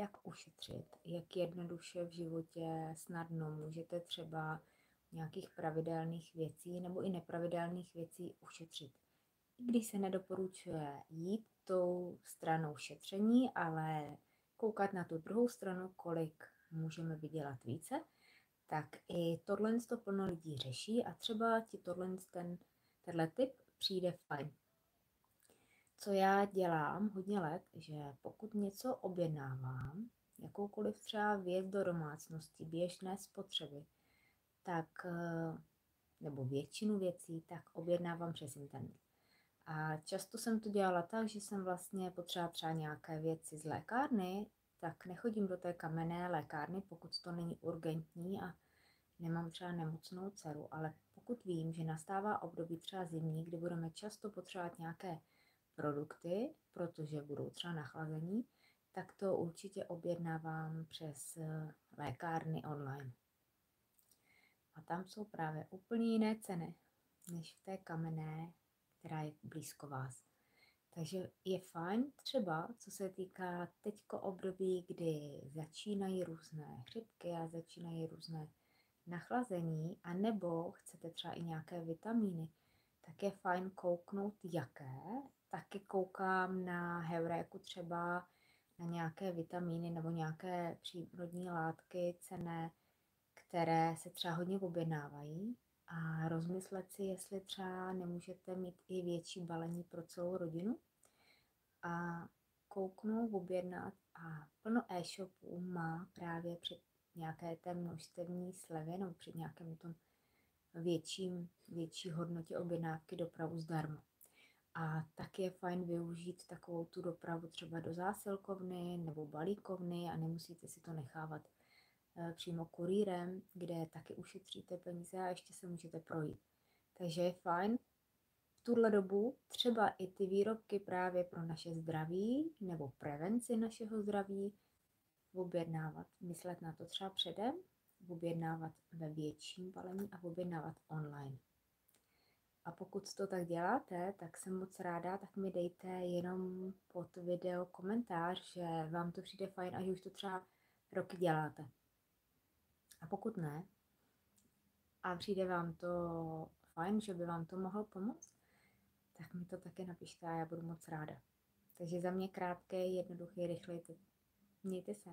jak ušetřit, jak jednoduše v životě snadno můžete třeba nějakých pravidelných věcí nebo i nepravidelných věcí ušetřit. I když se nedoporučuje jít tou stranou šetření, ale koukat na tu druhou stranu, kolik můžeme vydělat více, tak i tohle to plno lidí řeší a třeba ti tohle ten, tenhle typ přijde fajn. Co já dělám hodně let, že pokud něco objednávám, jakoukoliv třeba věc do domácnosti, běžné spotřeby, tak, eh, nebo většinu věcí, tak objednávám přes internet. A často jsem to dělala tak, že jsem vlastně potřebovala třeba nějaké věci z lékárny, tak nechodím do té kamenné lékárny, pokud to není urgentní a nemám třeba nemocnou dceru, ale pokud vím, že nastává období třeba zimní, kdy budeme často potřebovat nějaké produkty, protože budou třeba nachlazení, tak to určitě objednávám přes eh, lékárny online. A tam jsou právě úplně jiné ceny, než v té kamenné, která je blízko vás. Takže je fajn třeba, co se týká teďko období, kdy začínají různé chřipky a začínají různé nachlazení, a nebo chcete třeba i nějaké vitamíny, tak je fajn kouknout, jaké. Taky koukám na heuréku třeba na nějaké vitamíny nebo nějaké přírodní látky cené, které se třeba hodně objednávají a rozmyslet si, jestli třeba nemůžete mít i větší balení pro celou rodinu a kouknout, objednat a plno e-shopů má právě před nějaké té množstevní slevy nebo při nějakém tom větším, větší hodnotě objednávky dopravu zdarma. A tak je fajn využít takovou tu dopravu třeba do zásilkovny nebo balíkovny a nemusíte si to nechávat eh, přímo kurýrem, kde taky ušetříte peníze a ještě se můžete projít. Takže je fajn v tuhle dobu třeba i ty výrobky právě pro naše zdraví nebo prevenci našeho zdraví objednávat, myslet na to třeba předem, objednávat ve větším balení a objednávat online. A pokud to tak děláte, tak jsem moc ráda, tak mi dejte jenom pod video komentář, že vám to přijde fajn a že už to třeba roky děláte. A pokud ne, a přijde vám to fajn, že by vám to mohlo pomoct, tak mi to také napište a já budu moc ráda. Takže za mě krátké, jednoduché, rychlé Mějte se.